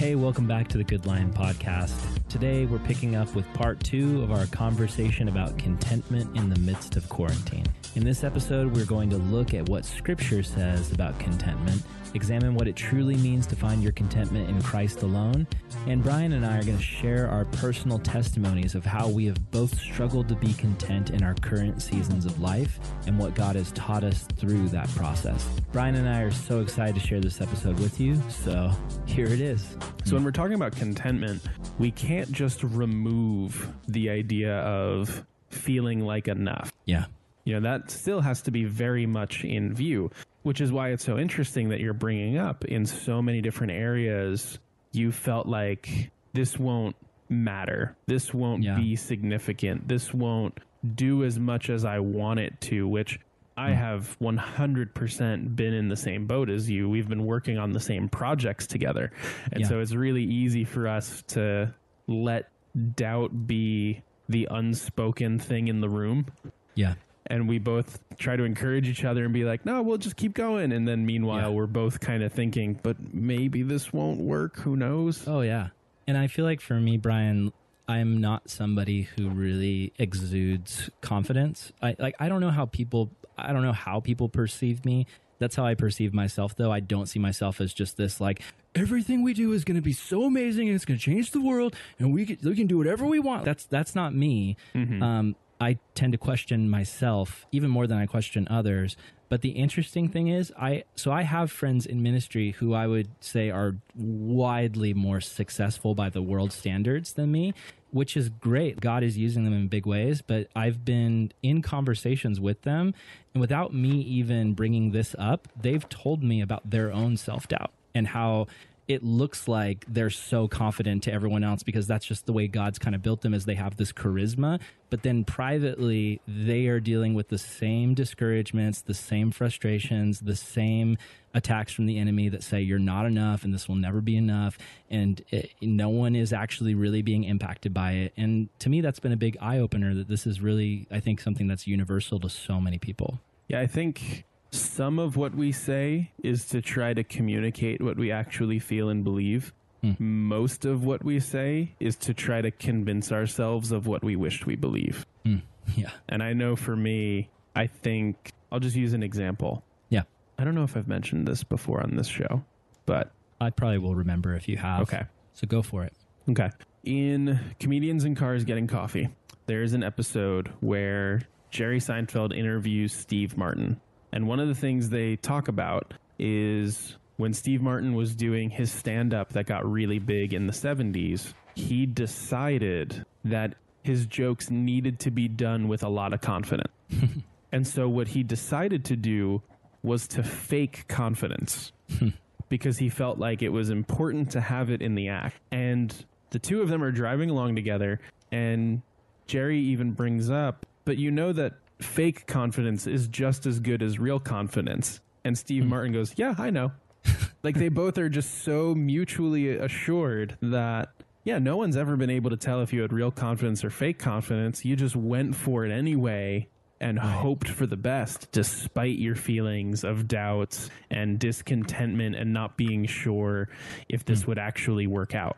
Hey, welcome back to the Good Lion podcast. Today we're picking up with part two of our conversation about contentment in the midst of quarantine. In this episode, we're going to look at what Scripture says about contentment, examine what it truly means to find your contentment in Christ alone, and Brian and I are going to share our personal testimonies of how we have both struggled to be content in our current seasons of life and what God has taught us through that process. Brian and I are so excited to share this episode with you, so here it is. So, when we're talking about contentment, we can't just remove the idea of feeling like enough. Yeah. You know, that still has to be very much in view, which is why it's so interesting that you're bringing up in so many different areas. You felt like this won't matter. This won't Yeah. be significant. This won't do as much as I want it to, which I mm. have 100% been in the same boat as you. We've been working on the same projects together. And Yeah. so it's really easy for us to let doubt be the unspoken thing in the room Yeah. and we both try to encourage each other and be like, "No, we'll just keep going." And then meanwhile, Yeah. we're both kind of thinking, "But maybe this won't work. Who knows?" Oh yeah. And I feel like for me, Brian, I'm not somebody who really exudes confidence. I like I don't know how people I don't know how people perceive me. That's how I perceive myself though. I don't see myself as just this like everything we do is going to be so amazing and it's going to change the world and we can, we can do whatever we want. That's that's not me. Um I tend to question myself even more than I question others. But the interesting thing is, I so I have friends in ministry who I would say are widely more successful by the world standards than me, which is great. God is using them in big ways, but I've been in conversations with them, and without me even bringing this up, they've told me about their own self doubt and how it looks like they're so confident to everyone else because that's just the way God's kind of built them as they have this charisma. But then privately, they are dealing with the same discouragements, the same frustrations, the same attacks from the enemy that say you're not enough and this will never be enough. And it, no one is actually really being impacted by it. And to me, that's been a big eye opener that this is really, I think, something that's universal to so many people. Yeah, I think some of what we say is to try to communicate what we actually feel and believe. Hmm. Most of what we say is to try to convince ourselves of what we wished we believe. Hmm. Yeah. And I know for me, I think I'll just use an example. Yeah. I don't know if I've mentioned this before on this show, but I probably will remember if you have. okay. So go for it. Okay. In Comedians in Cars Getting Coffee, there's an episode where Jerry Seinfeld interviews Steve Martin. And one of the things they talk about is when Steve Martin was doing his stand up that got really big in the 70s, he decided that his jokes needed to be done with a lot of confidence. and so what he decided to do was to fake confidence because he felt like it was important to have it in the act. And the two of them are driving along together, and Jerry even brings up, but you know that fake confidence is just as good as real confidence. And Steve Martin goes, Yeah, I know. like they both are just so mutually assured that. Yeah, no one's ever been able to tell if you had real confidence or fake confidence. You just went for it anyway and hoped for the best despite your feelings of doubts and discontentment and not being sure if this would actually work out.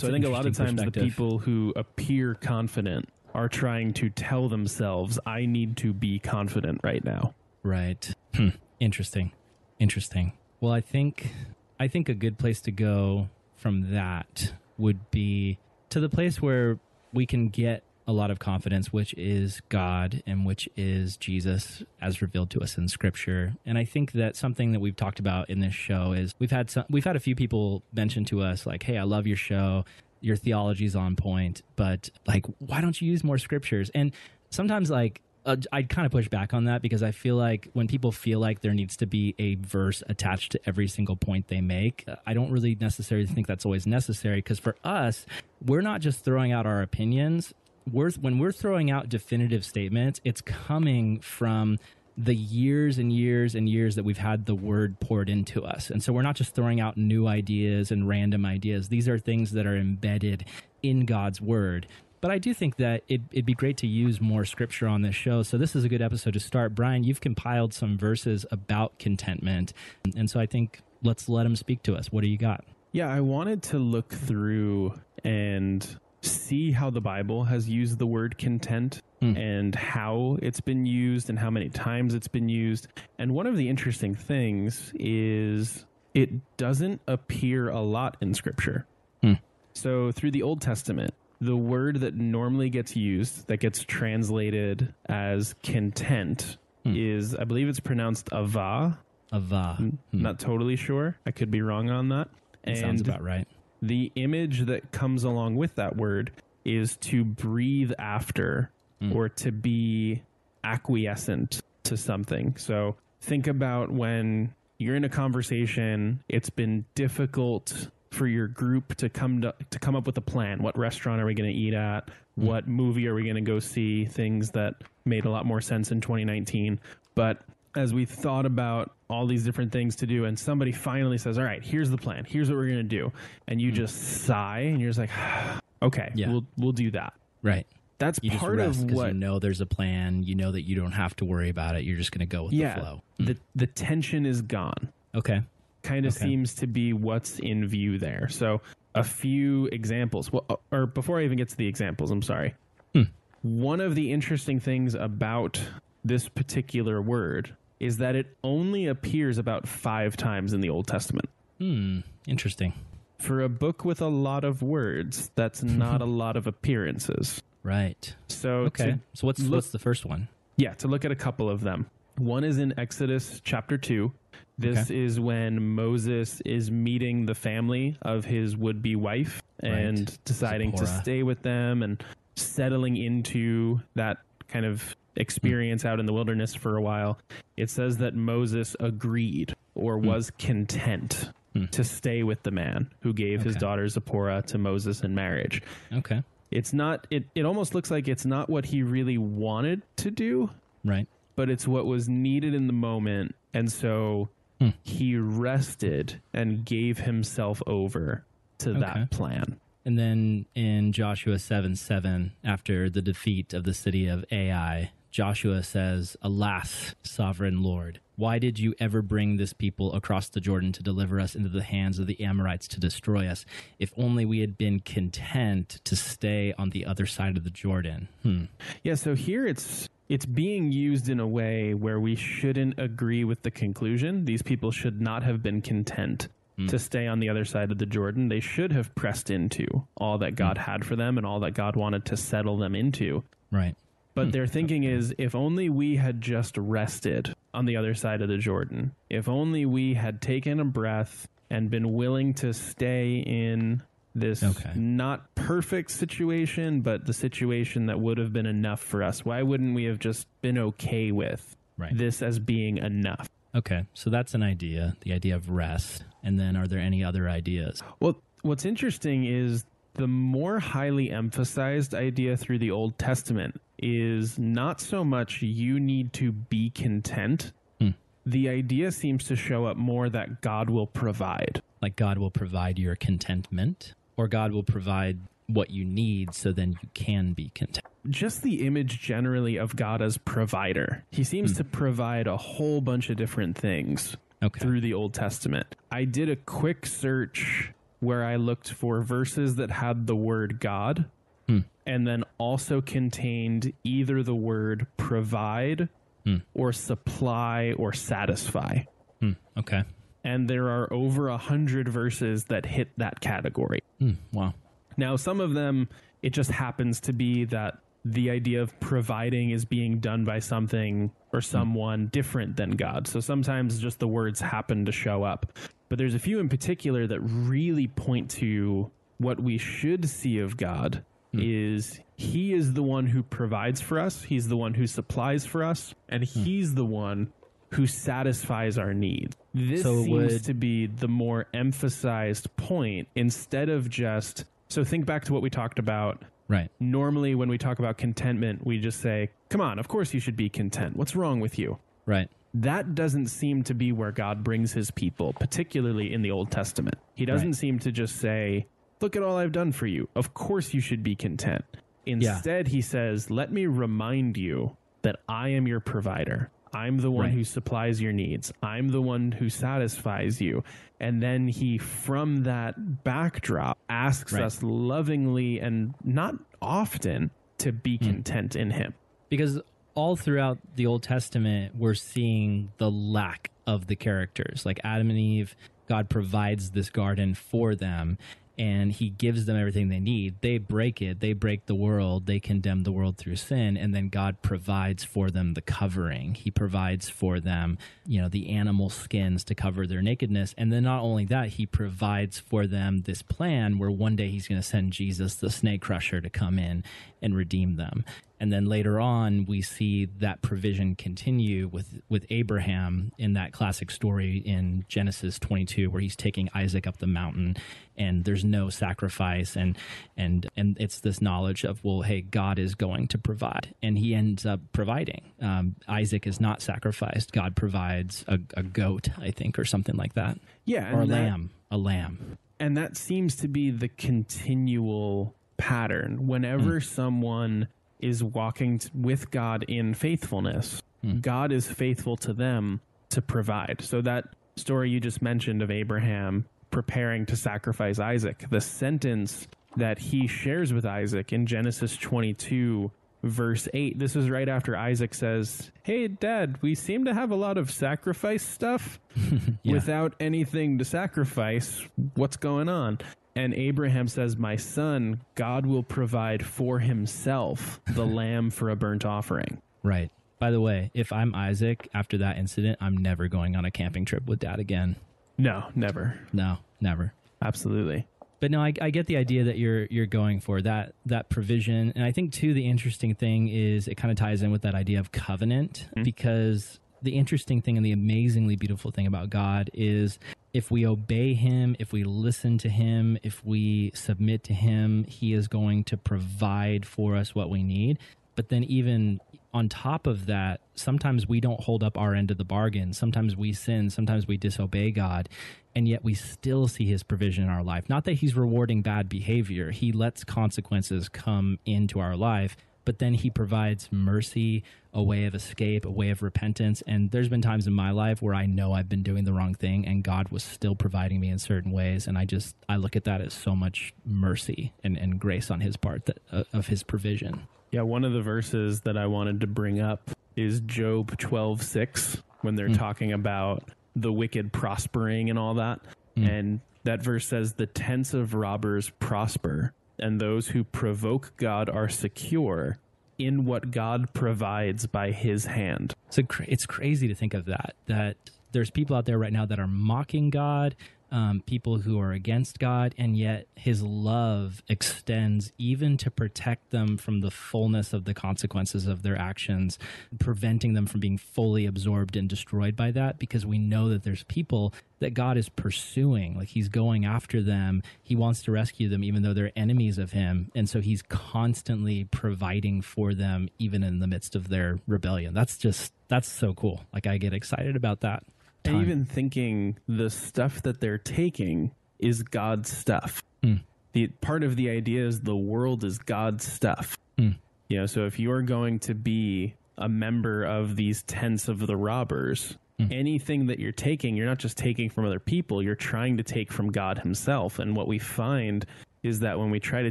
So I think a lot of times the people who appear confident are trying to tell themselves, I need to be confident right now. Right. Hmm. Interesting. Interesting. Well, I think I think a good place to go from that would be to the place where we can get a lot of confidence, which is God and which is Jesus as revealed to us in Scripture. And I think that something that we've talked about in this show is we've had some, we've had a few people mention to us like, "Hey, I love your show. Your theology's on point, but like, why don't you use more scriptures?" And sometimes like uh, I'd kind of push back on that because I feel like when people feel like there needs to be a verse attached to every single point they make, uh, I don't really necessarily think that's always necessary because for us, we're not just throwing out our opinions. We're when we're throwing out definitive statements, it's coming from the years and years and years that we've had the word poured into us. And so we're not just throwing out new ideas and random ideas. These are things that are embedded in God's word. But I do think that it, it'd be great to use more scripture on this show. So this is a good episode to start. Brian, you've compiled some verses about contentment. And so I think let's let him speak to us. What do you got? Yeah, I wanted to look through and see how the Bible has used the word content Hmm. and how it's been used and how many times it's been used. And one of the interesting things is it doesn't appear a lot in scripture. Hmm. So through the Old Testament, the word that normally gets used, that gets translated as content, Hmm. is I believe it's pronounced ava. Ava. Hmm. Not totally sure. I could be wrong on that. That sounds about right. The image that comes along with that word is to breathe after Mm. or to be acquiescent to something. So think about when you're in a conversation, it's been difficult for your group to come to, to come up with a plan. What restaurant are we going to eat at? What movie are we going to go see? Things that made a lot more sense in 2019. But as we thought about all these different things to do, and somebody finally says, "All right, here's the plan. Here's what we're going to do," and you just sigh, and you're just like, "Okay, Yeah. we'll we'll do that." Right. That's You just part rest of because what you know there's a plan. You know that you don't have to worry about it. You're just going to go with yeah, the flow. the the tension is gone. Okay. Kind of Okay. seems to be what's in view there. So a few examples. Well, uh, or before I even get to the examples, I'm sorry. Hmm. One of the interesting things about this particular word is that it only appears about five times in the Old Testament. Hmm. Interesting. For a book with a lot of words, that's not a lot of appearances. Right. So Okay. so what's look- what's the first one? Yeah, to look at a couple of them. One is in Exodus chapter 2. This is when Moses is meeting the family of his would be wife and Right. deciding to stay with them and settling into that kind of experience out in the wilderness for a while. It says that Moses agreed or Hmm. was content to stay with the man who gave his daughter Zipporah to Moses in marriage Okay. it's not it, it almost looks like it's not what he really wanted to do Right. but it's what was needed in the moment and so Hmm. he rested and gave himself over to Okay. that plan And then in Joshua 7 7, after the defeat of the city of Ai, Joshua says, Alas, sovereign Lord, why did you ever bring this people across the Jordan to deliver us into the hands of the Amorites to destroy us? If only we had been content to stay on the other side of the Jordan. Hmm. yeah so here it's it's being used in a way where we shouldn't agree with the conclusion these people should not have been content to stay on the other side of the Jordan. They should have pressed into all that God had for them and all that God wanted to settle them into. Right. But hmm. their thinking is if only we had just rested on the other side of the Jordan, if only we had taken a breath and been willing to stay in this Okay. not perfect situation, but the situation that would have been enough for us. Why wouldn't we have just been okay with Right. this as being enough? Okay. So that's an idea, the idea of rest. And then are there any other ideas? Well, what's interesting is the more highly emphasized idea through the Old Testament is not so much you need to be content. Hmm. The idea seems to show up more that God will provide. like God will provide your contentment or God will provide what you need so then you can be content. Just the image generally of God as provider. He seems to provide a whole bunch of different things Okay. through the Old Testament. I did a quick search where I looked for verses that had the word God Hmm. and then also contained either the word provide Hmm. or supply or satisfy. Hmm. Okay. And there are over a hundred verses that hit that category. Hmm. Wow. Now, some of them, it just happens to be that the idea of providing is being done by something or someone different than God. So sometimes just the words happen to show up. But there's a few in particular that really point to what we should see of God Hmm. is he is the one who provides for us, he's the one who supplies for us, and hmm. he's the one who satisfies our needs. This So seems would- to be the more emphasized point instead of just so think back to what we talked about Right. normally when we talk about contentment we just say come on of course you should be content what's wrong with you Right. that doesn't seem to be where god brings his people particularly in the old testament he doesn't Right. seem to just say look at all i've done for you of course you should be content instead he says let me remind you that i am your provider I'm the one Right. who supplies your needs. I'm the one who satisfies you. And then he, from that backdrop, asks Right. us lovingly and not often to be Hmm. content in him. because all throughout the Old Testament, we're seeing the lack of the characters. Like Adam and Eve, God provides this garden for them and he gives them everything they need. They break it, they break the world, they condemn the world through sin, and then God provides for them the covering. He provides for them, you know, the animal skins to cover their nakedness. And then not only that, he provides for them this plan where one day he's going to send Jesus, the snake crusher, to come in and redeem them. And then later on, we see that provision continue with, with Abraham in that classic story in Genesis 22, where he's taking Isaac up the mountain and there's no sacrifice. And, and, and it's this knowledge of, well, hey, God is going to provide. And he ends up providing. Um, Isaac is not sacrificed. God provides a, a goat, I think, or something like that, Yeah. or a that- lamb, a lamb. And that seems to be the continual pattern. Whenever someone is walking with God in faithfulness, hmm. God is faithful to them to provide. So that story you just mentioned of Abraham preparing to sacrifice Isaac, the sentence that he shares with Isaac in Genesis 22 verse 8 this is right after Isaac says, "Hey dad, we seem to have a lot of sacrifice stuff." Yeah. without anything to sacrifice, what's going on? And Abraham says, My son, God will provide for himself the lamb for a burnt offering. Right. By the way, if I'm Isaac after that incident, I'm never going on a camping trip with dad again. No, never. No, never. Absolutely. But no, I, I get the idea that you're you're going for that that provision, and I think too the interesting thing is it kind of ties in with that idea of covenant mm-hmm. because the interesting thing and the amazingly beautiful thing about God is if we obey Him, if we listen to Him, if we submit to Him, He is going to provide for us what we need. But then even on top of that, sometimes we don't hold up our end of the bargain. Sometimes we sin. Sometimes we disobey God. And yet we still see his provision in our life. Not that he's rewarding bad behavior, he lets consequences come into our life, but then he provides mercy, a way of escape, a way of repentance. And there's been times in my life where I know I've been doing the wrong thing and God was still providing me in certain ways. And I just, I look at that as so much mercy and, and grace on his part that, uh, of his provision. Yeah, one of the verses that I wanted to bring up is Job 12 6, when they're talking about the wicked prospering and all that. And that verse says, The tents of robbers prosper, and those who provoke God are secure in what God provides by his hand. So it's crazy to think of that. That there's people out there right now that are mocking God, um, people who are against God, and yet His love extends even to protect them from the fullness of the consequences of their actions, preventing them from being fully absorbed and destroyed by that. Because we know that there's people that God is pursuing, like He's going after them. He wants to rescue them, even though they're enemies of Him, and so He's constantly providing for them, even in the midst of their rebellion. That's just that's so cool. Like I get excited about that. And even thinking the stuff that they're taking is God's stuff. Hmm. The part of the idea is the world is God's stuff. Hmm. You know, so if you're going to be a member of these tents of the robbers, Hmm. anything that you're taking, you're not just taking from other people, you're trying to take from God Himself. And what we find is that when we try to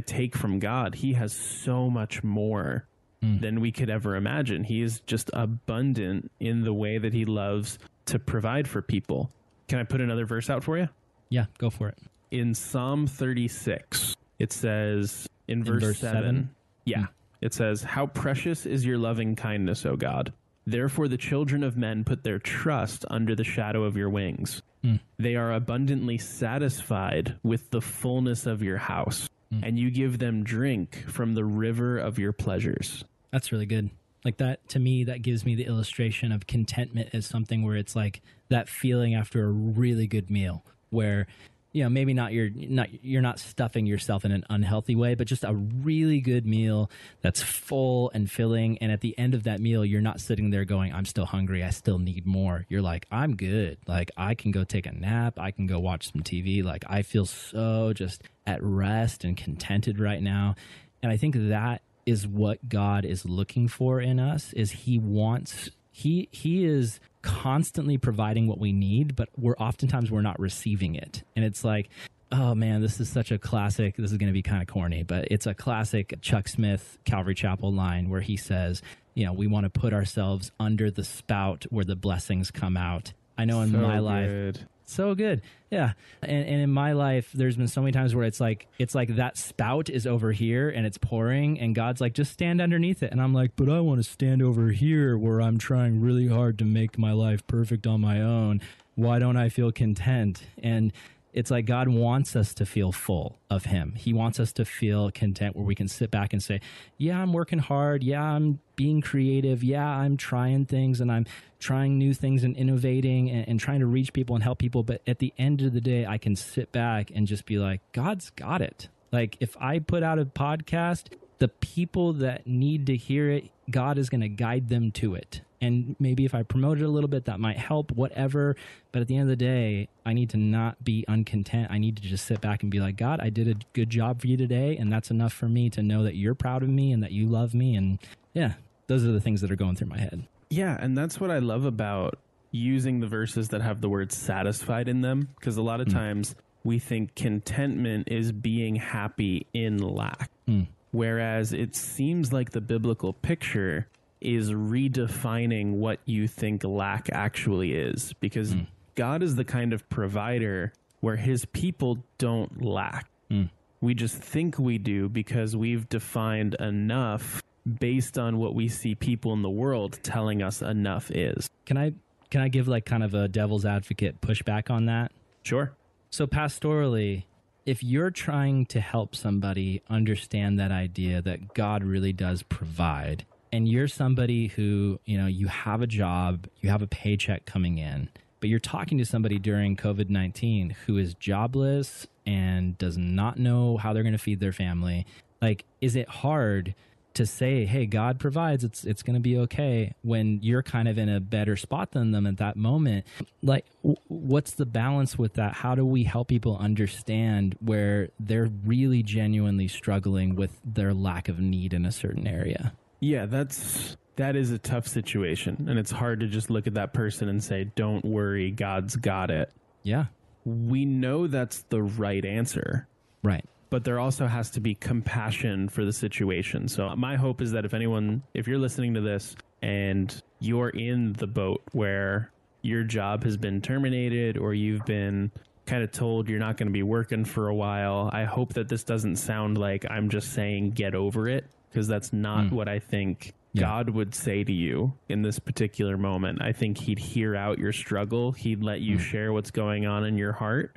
take from God, He has so much more hmm. than we could ever imagine. He is just abundant in the way that He loves to provide for people. Can I put another verse out for you? yeah, go for it. in Psalm 36, it says in verse, verse 7, seven? yeah, hmm. it says, How precious is your loving kindness, O God. Therefore, the children of men put their trust under the shadow of your wings. Hmm. They are abundantly satisfied with the fullness of your house, hmm. and you give them drink from the river of your pleasures. That's really good. Like that to me, that gives me the illustration of contentment as something where it's like that feeling after a really good meal, where you know maybe not you're not you're not stuffing yourself in an unhealthy way, but just a really good meal that's full and filling. And at the end of that meal, you're not sitting there going, "I'm still hungry. I still need more." You're like, "I'm good. Like I can go take a nap. I can go watch some TV. Like I feel so just at rest and contented right now." And I think that is what God is looking for in us is he wants he he is constantly providing what we need, but we're oftentimes we're not receiving it. And it's like, oh man, this is such a classic. This is going to be kind of corny, but it's a classic Chuck Smith Calvary Chapel line where he says, you know, we want to put ourselves under the spout where the blessings come out. I know in So my life, good. So good. Yeah. And, and in my life there's been so many times where it's like it's like that spout is over here and it's pouring and god's like just stand underneath it. And i'm like but i want to stand over here where i'm trying really hard to make my life perfect on my own. Why don't i feel content? And it's like God wants us to feel full of Him. He wants us to feel content where we can sit back and say, Yeah, I'm working hard. Yeah, I'm being creative. Yeah, I'm trying things and I'm trying new things and innovating and, and trying to reach people and help people. But at the end of the day, I can sit back and just be like, God's got it. Like, if I put out a podcast, the people that need to hear it, God is going to guide them to it. And maybe if I promote it a little bit, that might help, whatever. But at the end of the day, I need to not be uncontent. I need to just sit back and be like, God, I did a good job for you today. And that's enough for me to know that you're proud of me and that you love me. And yeah, those are the things that are going through my head. Yeah, and that's what I love about using the verses that have the word satisfied in them because a lot of mm. times we think contentment is being happy in lack. Mm. Whereas it seems like the biblical picture is redefining what you think lack actually is because hmm. God is the kind of provider where his people don't lack. Hmm. We just think we do because we've defined enough based on what we see people in the world telling us enough is. Can I can I give like kind of a devil's advocate pushback on that? Sure. So pastorally, if you're trying to help somebody understand that idea that God really does provide, and you're somebody who, you know, you have a job, you have a paycheck coming in, but you're talking to somebody during COVID 19 who is jobless and does not know how they're going to feed their family, like, is it hard? To say, "Hey, God provides. It's it's going to be okay." When you're kind of in a better spot than them at that moment, like w- what's the balance with that? How do we help people understand where they're really genuinely struggling with their lack of need in a certain area? Yeah, that's that is a tough situation and it's hard to just look at that person and say, "Don't worry, God's got it." Yeah, We know that's the right answer, right. But there also has to be compassion for the situation. So my hope is that if anyone if you're listening to this and you're in the boat where your job has been terminated or you've been kind of told you're not going to be working for a while, I hope that this doesn't sound like I'm just saying get over it because that's not hmm. what I think Yeah. God would say to you in this particular moment. I think he'd hear out your struggle, he'd let you hmm. share what's going on in your heart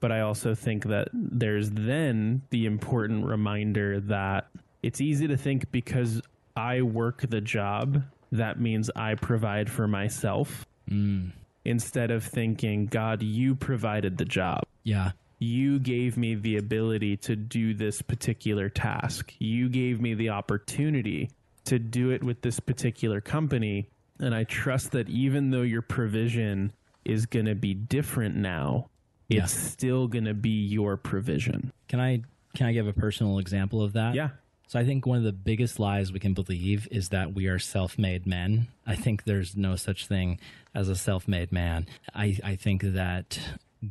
but I also think that there's then the important reminder that it's easy to think because I work the job, that means I provide for myself. Mm. Instead of thinking, God, you provided the job. Yeah, You gave me the ability to do this particular task. You gave me the opportunity to do it with this particular company. And I trust that even though your provision is going to be different now, Yeah. it's still going to be your provision. can I can I give a personal example of that? Yeah. So I think one of the biggest lies we can believe is that we are self-made men. I think there's no such thing as a self-made man. I, I think that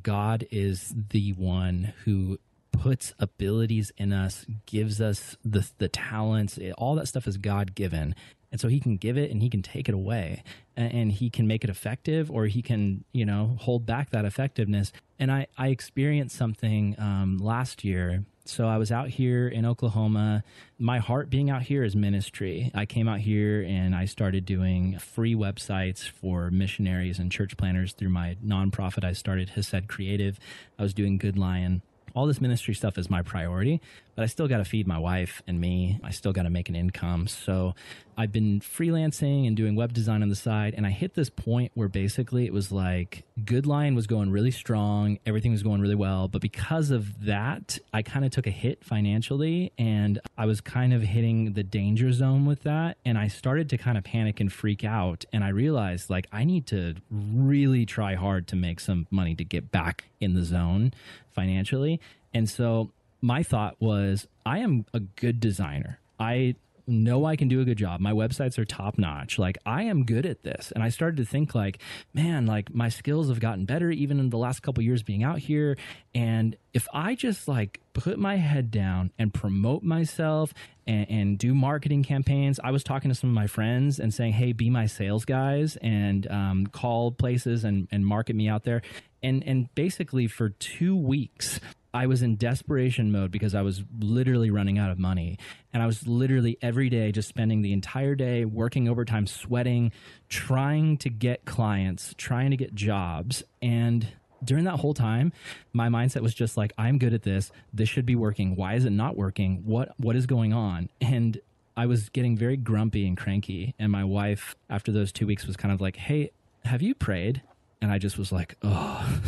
God is the one who puts abilities in us, gives us the the talents, it- all that stuff is God given. And so he can give it and he can take it away and, he can make it effective or he can, you know, hold back that effectiveness. And I, I experienced something um, last year so I was out here in Oklahoma. My heart being out here is ministry. I came out here and I started doing free websites for missionaries and church planters through my nonprofit. I started Hesed Creative. I was doing Good Lion. All this ministry stuff is my priority, but I still got to feed my wife and me. I still got to make an income. So I've been freelancing and doing web design on the side. And I hit this point where basically it was like Good Lion was going really strong. Everything was going really well. But because of that, I kind of took a hit financially and I was kind of hitting the danger zone with that. And I started to kind of panic and freak out. And I realized like I need to really try hard to make some money to get back in the zone financially. And so my thought was I am a good designer. I know I can do a good job. My websites are top notch. Like I am good at this. And I started to think like, man, like my skills have gotten better even in the last couple years being out here. And if I just like put my head down and promote myself and, and, do marketing campaigns, I was talking to some of my friends and saying, hey, be my sales guys and um, call places and, and market me out there. And, and basically for two weeks, I was in desperation mode because I was literally running out of money. And I was literally every day just spending the entire day working overtime, sweating, trying to get clients, trying to get jobs. And during that whole time, my mindset was just like, I'm good at this. This should be working. Why is it not working? What what is going on? And I was getting very grumpy and cranky. And my wife, after those two weeks, was kind of like, Hey, have you prayed? And I just was like, oh.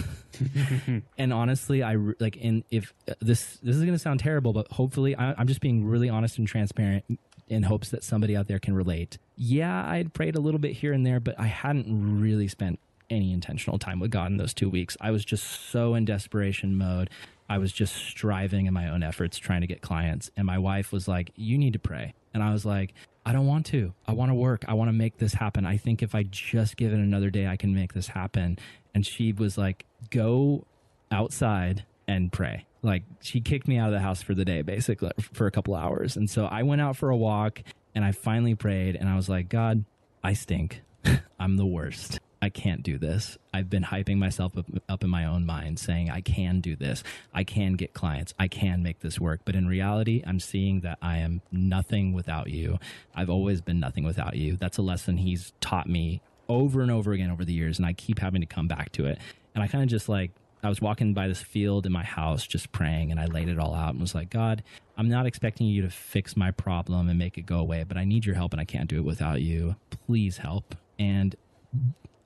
and honestly, I like in if uh, this this is going to sound terrible, but hopefully, I, I'm just being really honest and transparent in hopes that somebody out there can relate. Yeah, I'd prayed a little bit here and there, but I hadn't really spent any intentional time with God in those two weeks. I was just so in desperation mode. I was just striving in my own efforts trying to get clients. And my wife was like, You need to pray. And I was like, I don't want to. I want to work. I want to make this happen. I think if I just give it another day, I can make this happen. And she was like, Go outside and pray. Like she kicked me out of the house for the day, basically, for a couple hours. And so I went out for a walk and I finally prayed and I was like, God, I stink. I'm the worst. I can't do this. I've been hyping myself up, up, in my own mind, saying I can do this. I can get clients. I can make this work. But in reality, I'm seeing that I am nothing without you. I've always been nothing without you. That's a lesson he's taught me over and over again over the years. And I keep having to come back to it. And I kind of just like, I was walking by this field in my house just praying and I laid it all out and was like, God, I'm not expecting you to fix my problem and make it go away, but I need your help and I can't do it without you. Please help. And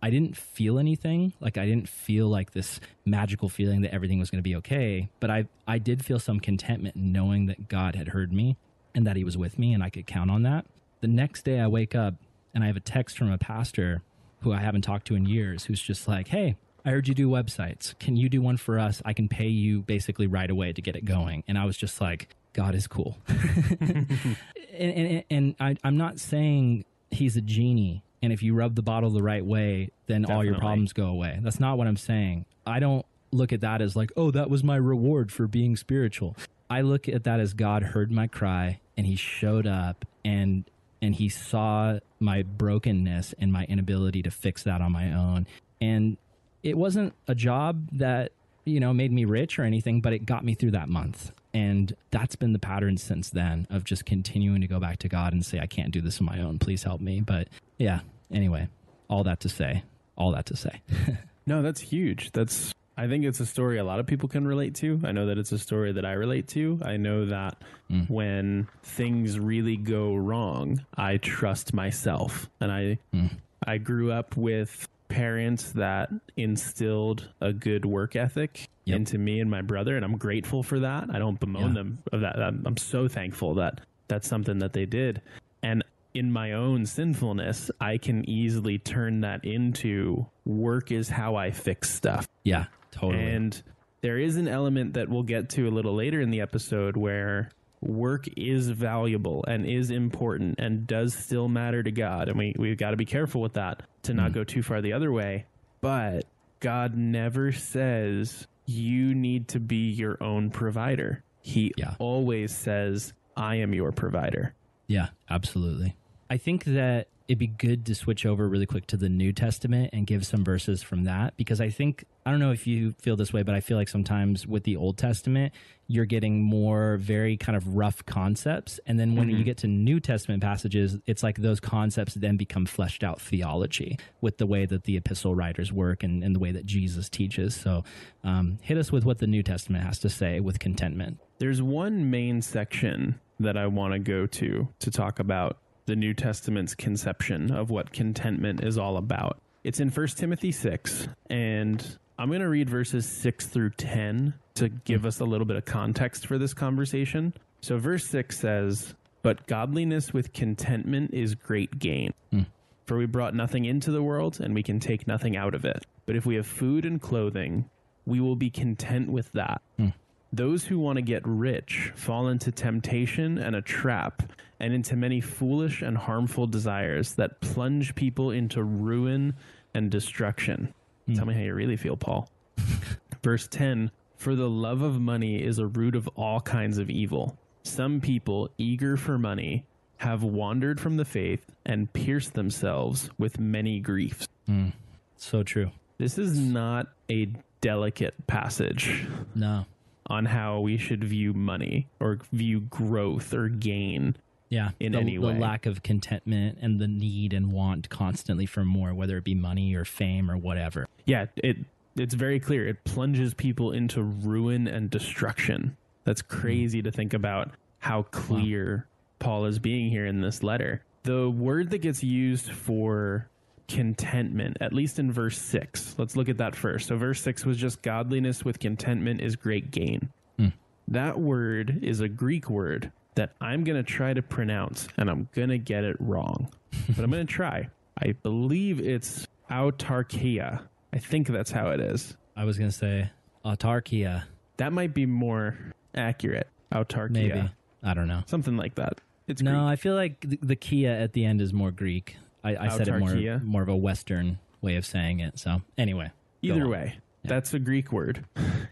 I didn't feel anything. Like I didn't feel like this magical feeling that everything was going to be okay. But I, I did feel some contentment knowing that God had heard me and that He was with me and I could count on that. The next day I wake up and I have a text from a pastor who I haven't talked to in years who's just like, Hey, I heard you do websites. Can you do one for us? I can pay you basically right away to get it going. And I was just like, God is cool. and, and, and I, I'm not saying he's a genie and if you rub the bottle the right way, then Definitely. all your problems go away. That's not what I'm saying. I don't look at that as like, oh, that was my reward for being spiritual. I look at that as God heard my cry and he showed up and and he saw my brokenness and my inability to fix that on my own. And it wasn't a job that, you know, made me rich or anything, but it got me through that month. And that's been the pattern since then of just continuing to go back to God and say, I can't do this on my own. Please help me. But yeah, anyway, all that to say, all that to say. no, that's huge. That's I think it's a story a lot of people can relate to. I know that it's a story that I relate to. I know that mm. when things really go wrong, I trust myself. And I mm. I grew up with parents that instilled a good work ethic yep. into me and my brother and I'm grateful for that. I don't bemoan yeah. them of that. I'm so thankful that that's something that they did. And in my own sinfulness, I can easily turn that into work is how I fix stuff. Yeah, totally. And there is an element that we'll get to a little later in the episode where work is valuable and is important and does still matter to God. And we, we've got to be careful with that to not mm. go too far the other way. But God never says you need to be your own provider. He yeah. always says, I am your provider. Yeah, absolutely. I think that it'd be good to switch over really quick to the New Testament and give some verses from that because I think I don't know if you feel this way, but I feel like sometimes with the Old Testament, you're getting more very kind of rough concepts. And then when mm-hmm. you get to New Testament passages, it's like those concepts then become fleshed out theology with the way that the epistle writers work and, and the way that Jesus teaches. So um, hit us with what the New Testament has to say with contentment. There's one main section that I want to go to to talk about the New Testament's conception of what contentment is all about. It's in 1 Timothy 6, and I'm going to read verses 6 through 10 to give us a little bit of context for this conversation. So, verse 6 says, But godliness with contentment is great gain. Mm. For we brought nothing into the world, and we can take nothing out of it. But if we have food and clothing, we will be content with that. Mm. Those who want to get rich fall into temptation and a trap, and into many foolish and harmful desires that plunge people into ruin and destruction. Hmm. Tell me how you really feel, Paul. Verse 10 For the love of money is a root of all kinds of evil. Some people, eager for money, have wandered from the faith and pierced themselves with many griefs. Hmm. So true. This is not a delicate passage No. On how we should view money or view growth or gain. Yeah. In the, any the lack of contentment and the need and want constantly for more, whether it be money or fame or whatever. Yeah, it it's very clear. It plunges people into ruin and destruction. That's hmm. crazy to think about how clear Paul is being here in this letter. The word that gets used for contentment, at least in verse 6. Let's look at that first. So verse 6 was just godliness with contentment is great gain. Hmm. That word is a Greek word that I'm going to try to pronounce and I'm going to get it wrong. but I'm going to try. I believe it's autarkia. I think that's how it is. I was going to say autarkia, That might be more accurate. Autarkia. maybe. I don't know. Something like that. It's No, Greek. I feel like the, the Kia at the end is more Greek. I, I said it more more of a Western way of saying it. So anyway, Either way, that's a Greek word.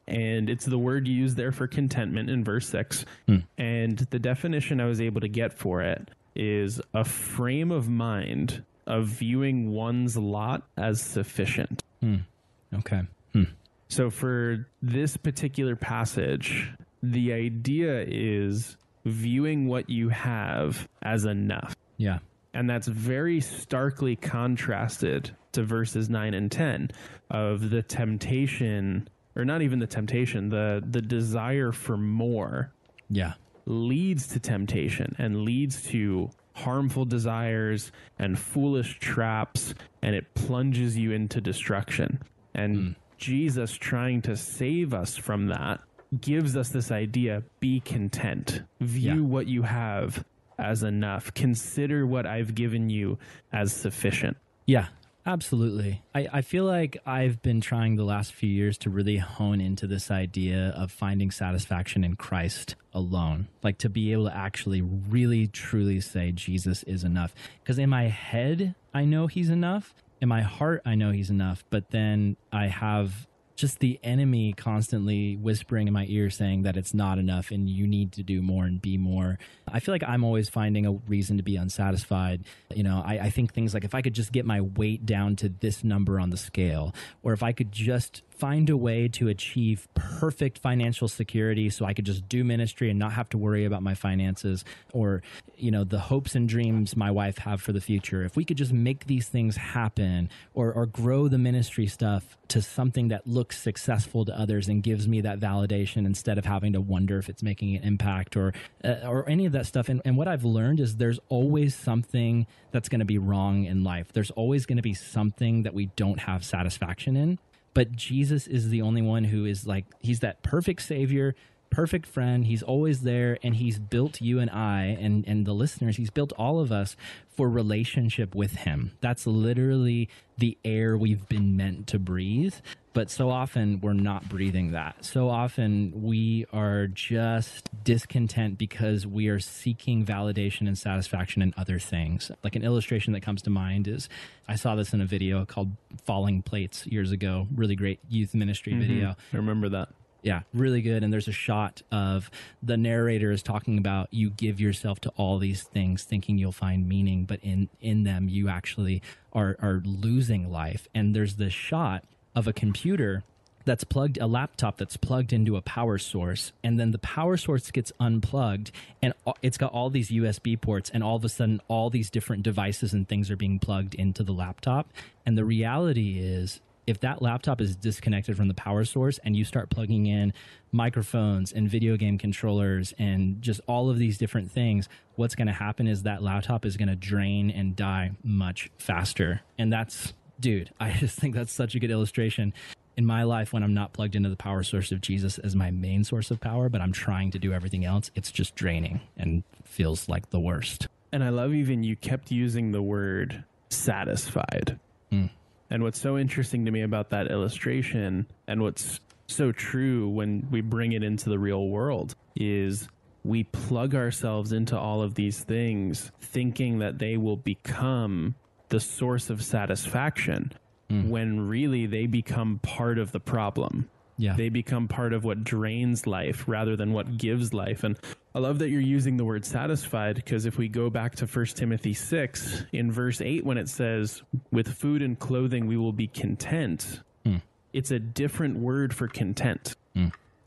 And it's the word used there for contentment in verse 6. Hmm. And the definition I was able to get for it is a frame of mind of viewing one's lot as sufficient. Okay. Hmm. So for this particular passage, the idea is viewing what you have as enough. Yeah. And that's very starkly contrasted to verses 9 and 10 of the temptation, or not even the temptation, the, the desire for more Yeah. leads to temptation and leads to harmful desires and foolish traps, and it plunges you into destruction. And hmm. Jesus, trying to save us from that, gives us this idea be content, view Yeah. what you have as enough, consider what I've given you as sufficient. Yeah, absolutely. I, I feel like I've been trying the last few years to really hone into this idea of finding satisfaction in Christ alone. Like to be able to actually really truly say Jesus is enough. Because in my head, I know he's enough. In my heart, I know he's enough. But then I have just the enemy constantly whispering in my ear saying that it's not enough and you need to do more and be more. I feel like I'm always finding a reason to be unsatisfied. You know, I, I think things like if I could just get my weight down to this number on the scale, or if I could just find a way to achieve perfect financial security so I could just do ministry and not have to worry about my finances or you know the hopes and dreams my wife have for the future. If we could just make these things happen or or grow the ministry stuff to something that looks successful to others and gives me that validation instead of having to wonder if it's making an impact or uh, or any of that stuff. And, and what I've learned is there's always something that's going to be wrong in life. There's always going to be something that we don't have satisfaction in but Jesus is the only one who is like he's that perfect savior, perfect friend. He's always there and he's built you and I and and the listeners, he's built all of us for relationship with him. That's literally the air we've been meant to breathe. But so often we're not breathing that. So often we are just discontent because we are seeking validation and satisfaction in other things. Like an illustration that comes to mind is I saw this in a video called Falling Plates years ago. Really great youth ministry mm-hmm. video. I remember that. Yeah, really good. And there's a shot of the narrator is talking about you give yourself to all these things thinking you'll find meaning, but in in them you actually are are losing life. And there's this shot of a computer that's plugged a laptop that's plugged into a power source and then the power source gets unplugged and it's got all these USB ports and all of a sudden all these different devices and things are being plugged into the laptop and the reality is if that laptop is disconnected from the power source and you start plugging in microphones and video game controllers and just all of these different things, what's going to happen is that laptop is going to drain and die much faster. And that's, dude, I just think that's such a good illustration. In my life, when I'm not plugged into the power source of Jesus as my main source of power, but I'm trying to do everything else, it's just draining and feels like the worst. And I love even you kept using the word satisfied. Mm. And what's so interesting to me about that illustration and what's so true when we bring it into the real world is we plug ourselves into all of these things thinking that they will become the source of satisfaction Mm. when really they become part of the problem. Yeah. They become part of what drains life rather than what gives life. And I love that you're using the word satisfied because if we go back to 1 Timothy 6, in verse 8, when it says, With food and clothing we will be content, it's a different word for content.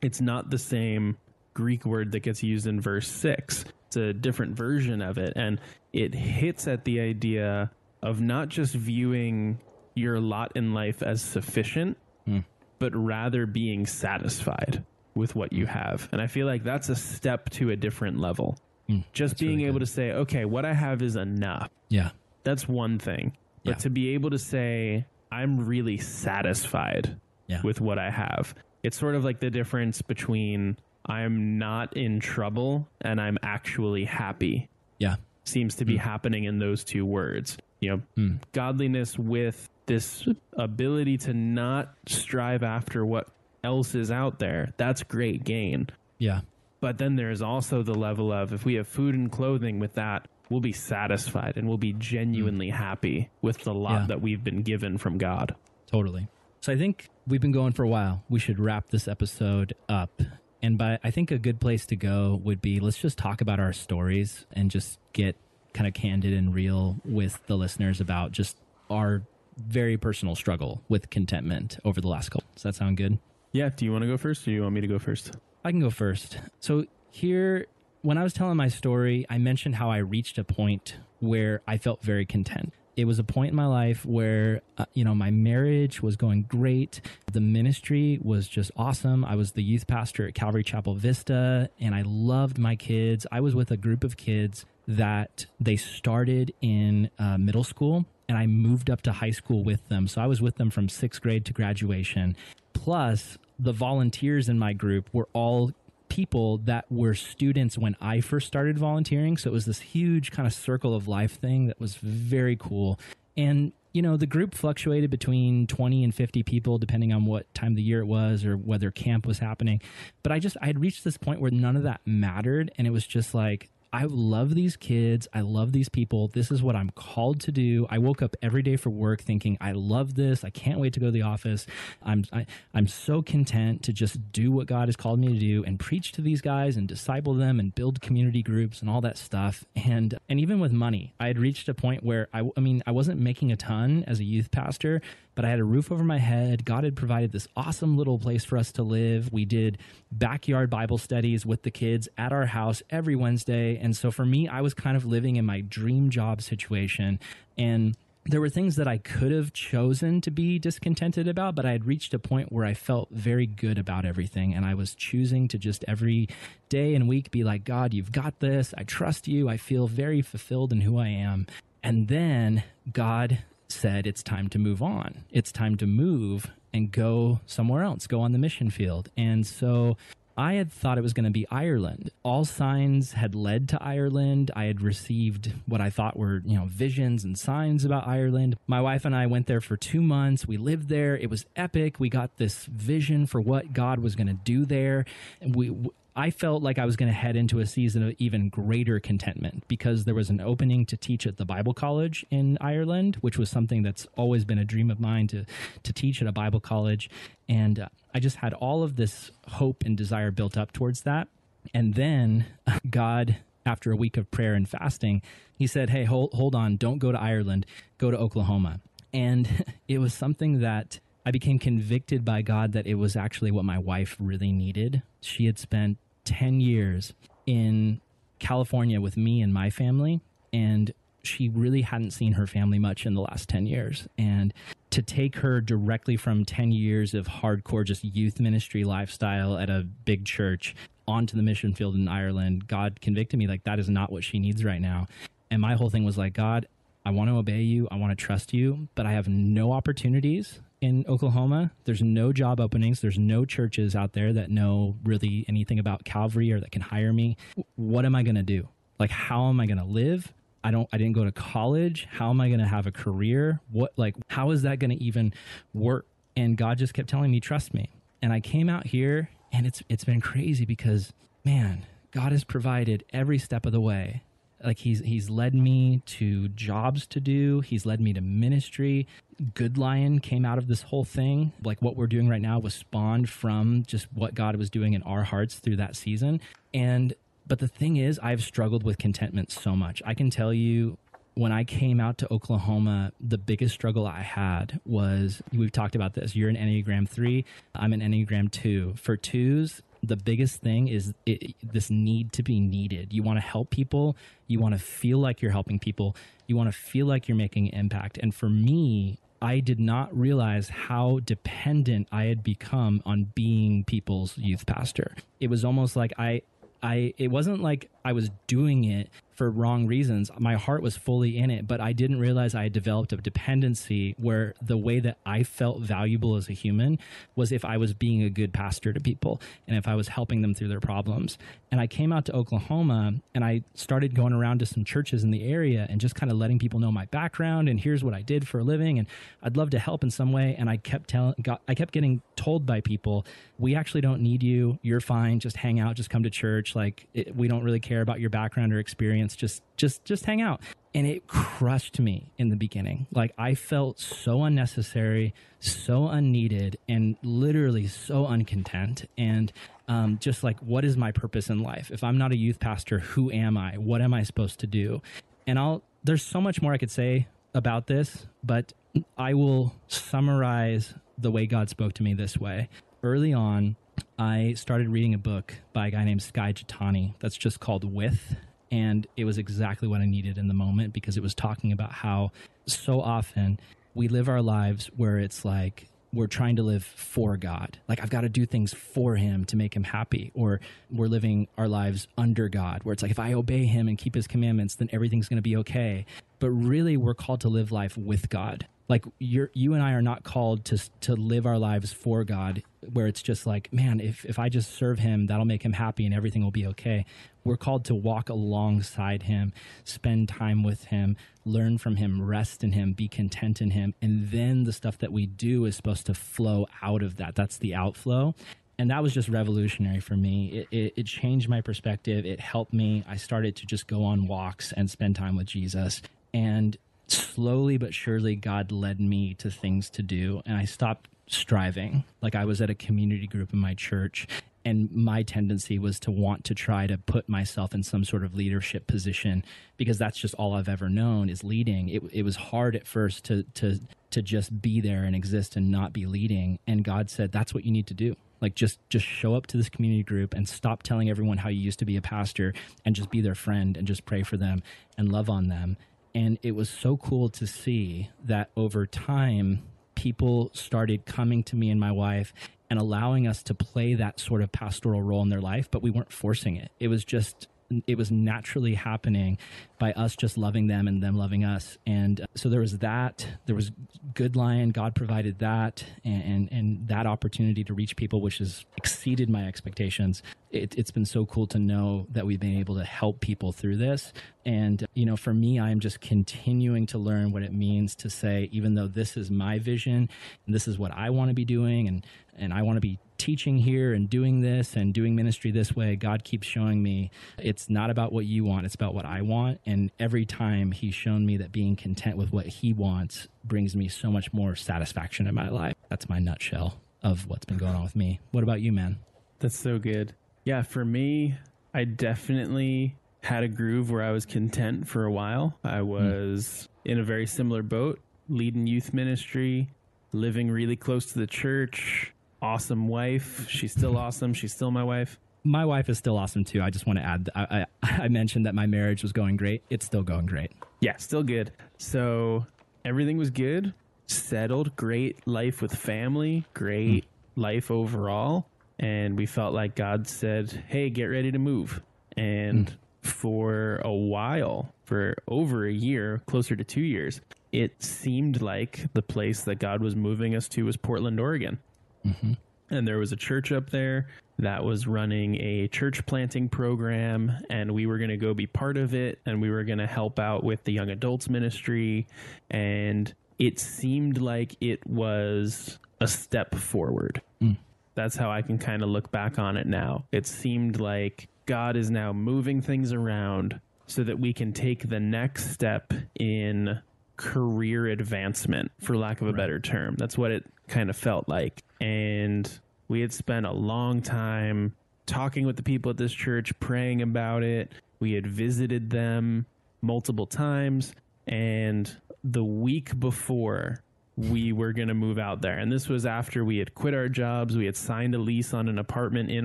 It's not the same Greek word that gets used in verse 6. It's a different version of it. And it hits at the idea of not just viewing your lot in life as sufficient, hmm. but rather being satisfied with what you have. And I feel like that's a step to a different level. Hmm. just being really able to say, okay, what I have is enough. yeah. That's one thing. But Yeah. to be able to say, I'm really satisfied Yeah. with what I have, it's sort of like the difference between I'm not in trouble and I'm actually happy Yeah. seems to be hmm. happening in those two words. You know, godliness with this ability to not strive after what else is out there. That's great gain. Yeah. But then there's also the level of if we have food and clothing with that, we'll be satisfied and we'll be genuinely mm. happy with the lot Yeah. that we've been given from God. Totally. So I think we've been going for a while. We should wrap this episode up. And by I think a good place to go would be let's just talk about our stories and just get kind of candid and real with the listeners about just our very personal struggle with contentment over the last couple. Does that sound good? Yeah. Do you want to go first or do you want me to go first? I can go first. So here, when I was telling my story, I mentioned how I reached a point where I felt very content. It was a point in my life where, uh, you know, my marriage was going great. The ministry was just awesome. I was the youth pastor at Calvary Chapel Vista and I loved my kids. I was with a group of kids that they started in uh, middle school and I moved up to high school with them. So I was with them from sixth grade to graduation. Plus, the volunteers in my group were all people that were students when I first started volunteering. So it was this huge kind of circle of life thing that was very cool. And, you know, the group fluctuated between 20 and 50 people, depending on what time of the year it was or whether camp was happening. But I just, I had reached this point where none of that mattered. And it was just like, I love these kids. I love these people. This is what I'm called to do. I woke up every day for work thinking, I love this. I can't wait to go to the office. I'm I, I'm so content to just do what God has called me to do and preach to these guys and disciple them and build community groups and all that stuff. And and even with money, I had reached a point where I I mean, I wasn't making a ton as a youth pastor, but I had a roof over my head. God had provided this awesome little place for us to live. We did backyard Bible studies with the kids at our house every Wednesday. And so for me, I was kind of living in my dream job situation. And there were things that I could have chosen to be discontented about, but I had reached a point where I felt very good about everything. And I was choosing to just every day and week be like, God, you've got this. I trust you. I feel very fulfilled in who I am. And then God said, it's time to move on. It's time to move and go somewhere else, go on the mission field. And so I had thought it was going to be Ireland. All signs had led to Ireland. I had received what I thought were, you know, visions and signs about Ireland. My wife and I went there for 2 months. We lived there. It was epic. We got this vision for what God was going to do there. And we I felt like I was going to head into a season of even greater contentment because there was an opening to teach at the Bible College in Ireland, which was something that's always been a dream of mine to to teach at a Bible college, and uh, I just had all of this hope and desire built up towards that. And then God, after a week of prayer and fasting, He said, "Hey, hold hold on, don't go to Ireland, go to Oklahoma." And it was something that I became convicted by God that it was actually what my wife really needed. She had spent 10 years in California with me and my family, and she really hadn't seen her family much in the last 10 years. And to take her directly from 10 years of hardcore, just youth ministry lifestyle at a big church onto the mission field in Ireland, God convicted me like that is not what she needs right now. And my whole thing was like, God, I want to obey you. I want to trust you, but I have no opportunities in Oklahoma. There's no job openings. There's no churches out there that know really anything about Calvary or that can hire me. What am I going to do? Like, how am I going to live? I don't, I didn't go to college. How am I going to have a career? What, like, how is that going to even work? And God just kept telling me, trust me. And I came out here and it's it's been crazy because man, God has provided every step of the way. Like he's he's led me to jobs to do, he's led me to ministry. Good Lion came out of this whole thing. Like what we're doing right now was spawned from just what God was doing in our hearts through that season. And but the thing is, I've struggled with contentment so much. I can tell you when I came out to Oklahoma, the biggest struggle I had was we've talked about this. You're an Enneagram 3, I'm an Enneagram 2. For twos, the biggest thing is it, this need to be needed. You want to help people, you want to feel like you're helping people, you want to feel like you're making an impact. And for me, I did not realize how dependent I had become on being people's youth pastor. It was almost like I I it wasn't like I was doing it for wrong reasons. My heart was fully in it, but I didn't realize I had developed a dependency where the way that I felt valuable as a human was if I was being a good pastor to people and if I was helping them through their problems. And I came out to Oklahoma and I started going around to some churches in the area and just kind of letting people know my background and here's what I did for a living and I'd love to help in some way. And I kept telling, I kept getting told by people, we actually don't need you. You're fine. Just hang out. Just come to church. Like it, we don't really care about your background or experience. Just, just, just hang out. And it crushed me in the beginning. Like I felt so unnecessary, so unneeded, and literally so uncontent. And um, just like, what is my purpose in life? If I'm not a youth pastor, who am I? What am I supposed to do? And I'll, there's so much more I could say about this, but I will summarize the way God spoke to me this way. Early on, I started reading a book by a guy named Skye Jethani that's just called With. And it was exactly what I needed in the moment because it was talking about how so often we live our lives where it's like we're trying to live for God. Like I've got to do things for him to make him happy or we're living our lives under God where it's like if I obey him and keep his commandments then everything's going to be okay. But really we're called to live life with God like you're you and I are not called to to live our lives for God where it's just like man if if I just serve him that'll make him happy and everything will be okay we're called to walk alongside him spend time with him learn from him rest in him be content in him and then the stuff that we do is supposed to flow out of that that's the outflow and that was just revolutionary for me. It, it, it, changed my perspective. It helped me. I started to just go on walks and spend time with Jesus. And slowly but surely God led me to things to do and I stopped striving. Like I was at a community group in my church and my tendency was to want to try to put myself in some sort of leadership position because that's just all I've ever known is leading. It, it was hard at first to to to just be there and exist and not be leading. And God said that's what you need to do. Like just just show up to this community group and stop telling everyone how you used to be a pastor and just be their friend and just pray for them and love on them and it was so cool to see that over time, people started coming to me and my wife and allowing us to play that sort of pastoral role in their life, but we weren't forcing it. It was just it was naturally happening by us just loving them and them loving us. And uh, so there was that. There was Good Lion. God provided that, and and, and that opportunity to reach people, which has exceeded my expectations. It, it's been so cool to know that we've been able to help people through this. And you know, for me, I am just continuing to learn what it means to say, even though this is my vision and this is what I want to be doing, and and I want to be teaching here and doing this and doing ministry this way, God keeps showing me it's not about what you want, it's about what I want. And every time He's shown me that being content with what He wants brings me so much more satisfaction in my life. That's my nutshell of what's been going on with me. What about you, man? That's so good. Yeah, for me, I definitely had a groove where I was content for a while. I hmm. was mm. in a very similar boat, leading youth ministry, living really close to the church, awesome wife. She's still awesome. She's still my wife. My wife is still awesome too. I just want to add, I, I, I mentioned that my marriage was going great. It's still going great. Yeah, still good. So everything was good, settled, great life with family, great mm. life overall. And we felt like God said, hey, get ready to move. And mm. for a while, for over a year, closer to two years, it seemed like the place that God was moving us to was Portland, Oregon. Mm-hmm. And there was a church up there that was running a church planting program, and we were going to go be part of it, and we were going to help out with the young adults ministry. And it seemed like it was a step forward. Mm. That's how I can kind of look back on it now. It seemed like God is now moving things around so that we can take the next step in career advancement, for lack of a better term. That's what it kind of felt like. And we had spent a long time talking with the people at this church, praying about it. We had visited them multiple times. And the week before, we were going to move out there. And this was after we had quit our jobs. We had signed a lease on an apartment in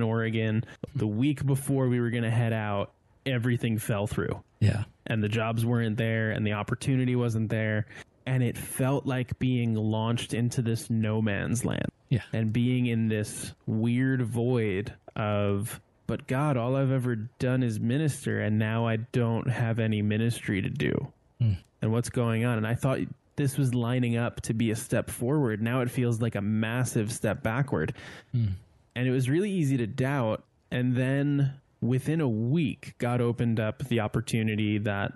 Oregon. The week before we were going to head out, everything fell through Yeah. and the jobs weren't there and the opportunity wasn't there and it felt like being launched into this no man's land. Yeah. and being in this weird void of but god all i've ever done is minister and now i don't have any ministry to do. Hmm. And what's going on? And i thought this was lining up to be a step forward. Now it feels like a massive step backward. Hmm. And it was really easy to doubt. And then within a week god opened up the opportunity that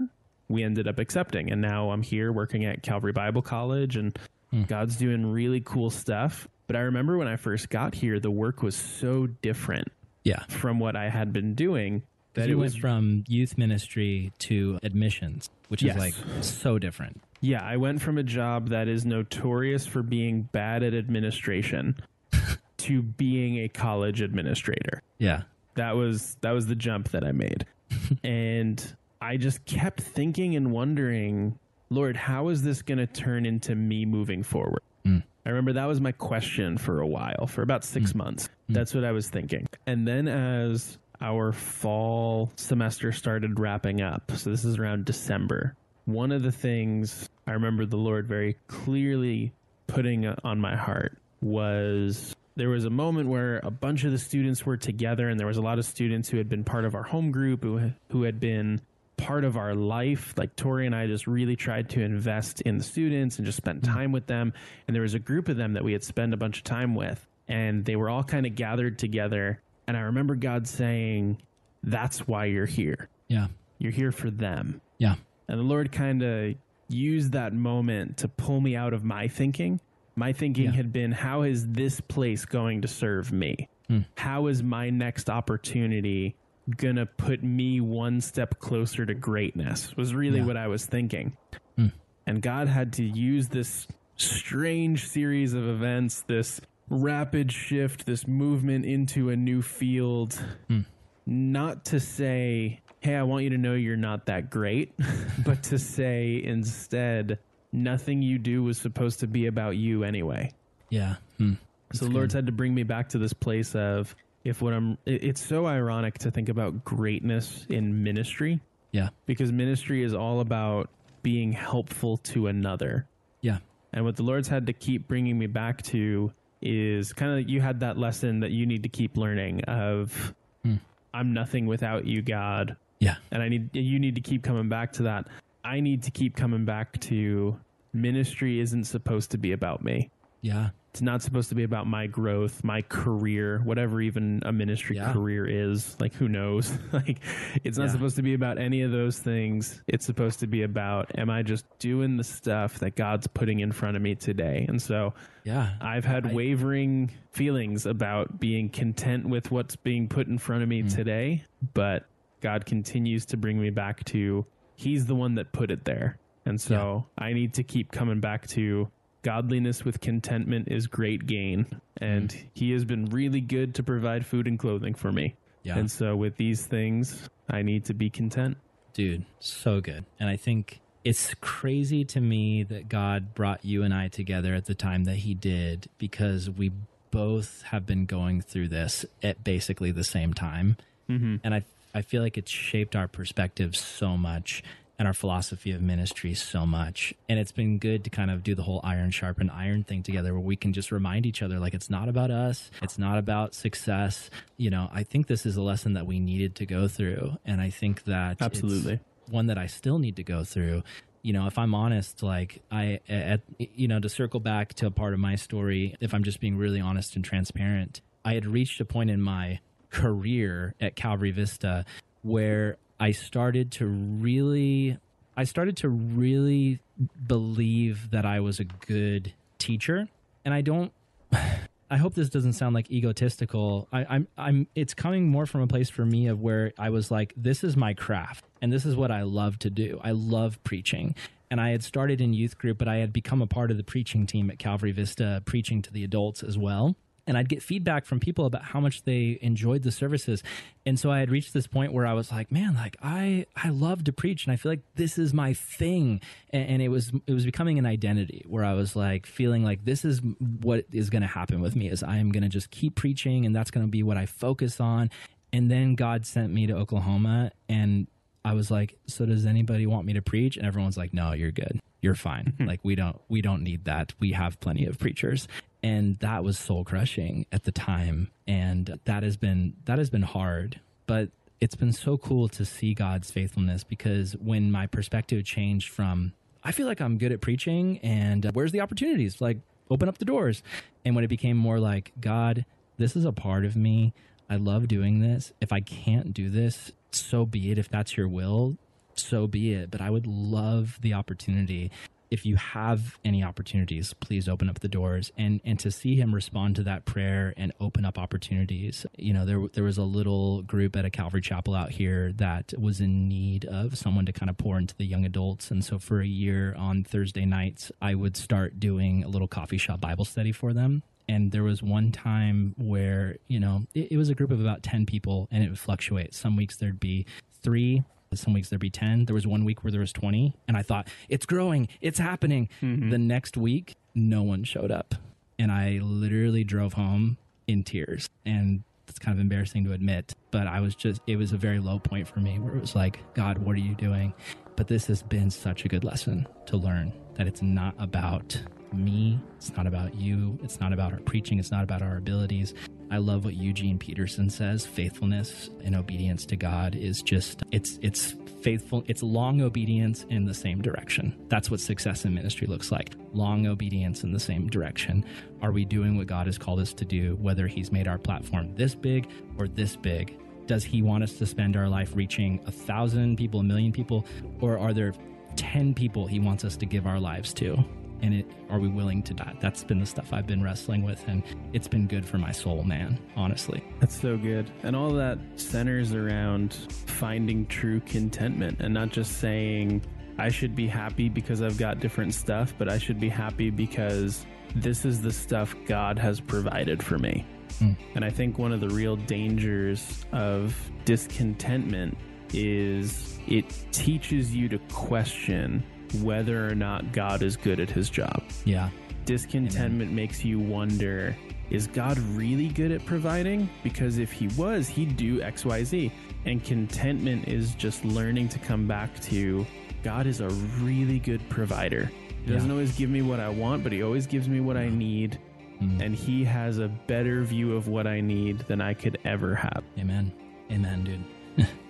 we ended up accepting and now i'm here working at calvary bible college and hmm. god's doing really cool stuff but i remember when i first got here the work was so different Yeah. from what i had been doing that you it went was from youth ministry to admissions, which Yes. is like so different. yeah i went from a job that is notorious for being bad at administration to being a college administrator Yeah. that was that was the jump that I made. and I just kept thinking and wondering, Lord, how is this going to turn into me moving forward? Mm. I remember that was my question for a while, for about 6 mm. months. Mm. That's what I was thinking. And then as our fall semester started wrapping up, so this is around December, one of the things I remember the Lord very clearly putting on my heart was there was a moment where a bunch of the students were together and there was a lot of students who had been part of our home group who, who had been part of our life like tori and i just really tried to invest in the students and just spend mm-hmm. time with them and there was a group of them that we had spent a bunch of time with and they were all kind of gathered together and i remember god saying that's why you're here Yeah. you're here for them Yeah. and the Lord kind of used that moment to pull me out of my thinking. My thinking Yeah. had been, how is this place going to serve me? Hmm. How is my next opportunity to put me one step closer to greatness? Was really Yeah. what I was thinking. And God had to use this strange series of events, this rapid shift, this movement into a new field, not to say, hey, I want you to know you're not that great, but to say instead, nothing you do was supposed to be about you anyway. Yeah. Hmm. So the Lord's had to bring me back to this place of if what I'm, it- it's so ironic to think about greatness in ministry Yeah. because ministry is all about being helpful to another. Yeah. And what the Lord's had to keep bringing me back to is kind of you had that lesson that you need to keep learning of hmm. I'm nothing without you, God. Yeah. And I need you need to keep coming back to that. I need to keep coming back to ministry isn't supposed to be about me. Yeah. It's not supposed to be about my growth, my career, whatever even a ministry Yeah. career is. Like who knows? like it's not Yeah. supposed to be about any of those things. It's supposed to be about am I just doing the stuff that God's putting in front of me today? And so Yeah. I've had I- wavering feelings about being content with what's being put in front of me mm. today, but God continues to bring me back to He's the one that put it there. And so I need to keep coming back to godliness with contentment is great gain. And Hmm. He has been really good to provide food and clothing for me. Yeah. And so with these things, I need to be content. Dude, so good. And I think it's crazy to me that God brought you and I together at the time that He did because we both have been going through this at basically the same time. Mm-hmm. And I, I feel like it's shaped our perspective so much and our philosophy of ministry so much. And it's been good to kind of do the whole iron sharpen iron thing together where we can just remind each other like it's not about us, it's not about success. You know, I think this is a lesson that we needed to go through. And I think that Absolutely. one that I still need to go through. You know, if I'm honest, like I, at, you know, to circle back to a part of my story, if I'm just being really honest and transparent, I had reached a point in my career at Calvary Vista where I started to really, I started to really believe that I was a good teacher. And I don't, I hope this doesn't sound like egotistical. I, I'm, I'm, it's coming more from a place for me of where I was like, this is my craft and this is what I love to do. I love preaching. And I had started in youth group, but I had become a part of the preaching team at Calvary Vista, preaching to the adults as well and I'd get feedback from people about how much they enjoyed the services. And so I had reached this point where I was like, man, like I I love to preach and I feel like this is my thing. And, and it was it was becoming an identity where I was like feeling like this is what is going to happen with me is I am going to just keep preaching and that's going to be what I focus on. And then God sent me to Oklahoma and I was like, so does anybody want me to preach? And everyone's like, no, you're good. You're fine. like we don't we don't need that. We have plenty of preachers and that was soul crushing at the time. And that has been that has been hard but it's been so cool to see God's faithfulness because when my perspective changed from I feel like I'm good at preaching and uh, where's the opportunities? Like open up the doors. And when it became more like God this is a part of me. I love doing this. If I can't do this so be it. If that's your will so be it. But I would love the opportunity if you have any opportunities, please open up the doors and and to see him respond to that prayer and open up opportunities. You know, there there was a little group at a Calvary Chapel out here that was in need of someone to kind of pour into the young adults, and so for a year on Thursday nights, I would start doing a little coffee shop Bible study for them. And there was one time where, you know, it, it was a group of about 10 people and it would fluctuate. Some weeks there'd be three, some weeks there'd be 10 there was one week where there was 20 and i thought it's growing it's happening mm-hmm. the next week no one showed up and i literally drove home in tears and it's kind of embarrassing to admit but i was just it was a very low point for me where it was like god what are you doing but this has been such a good lesson to learn that it's not about me. It's not about you. It's not about our preaching. It's not about our abilities. I love what Eugene Peterson says. Faithfulness and obedience to God is just it's it's faithful. It's long obedience in the same direction. That's what success in ministry looks like. Long obedience in the same direction. Are we doing what God has called us to do, whether He's made our platform this big or this big? Does He want us to spend our life reaching a thousand people, a million people, or are there 10 people He wants us to give our lives to? And it are we willing to die? That's been the stuff i've been wrestling with and it's been good for my soul man honestly. That's so good. And all that centers around finding true contentment and not just saying i should be happy because i've got different stuff but i should be happy because this is the stuff god has provided for me. Mm. and i think one of the real dangers of discontentment is it teaches you to question whether or not God is good at his job. Yeah. Discontentment Amen. makes you wonder is God really good at providing? Because if he was, he'd do XYZ. And contentment is just learning to come back to God is a really good provider. He doesn't yeah. always give me what I want, but he always gives me what I need. Mm-hmm. And he has a better view of what I need than I could ever have. Amen. Amen, dude.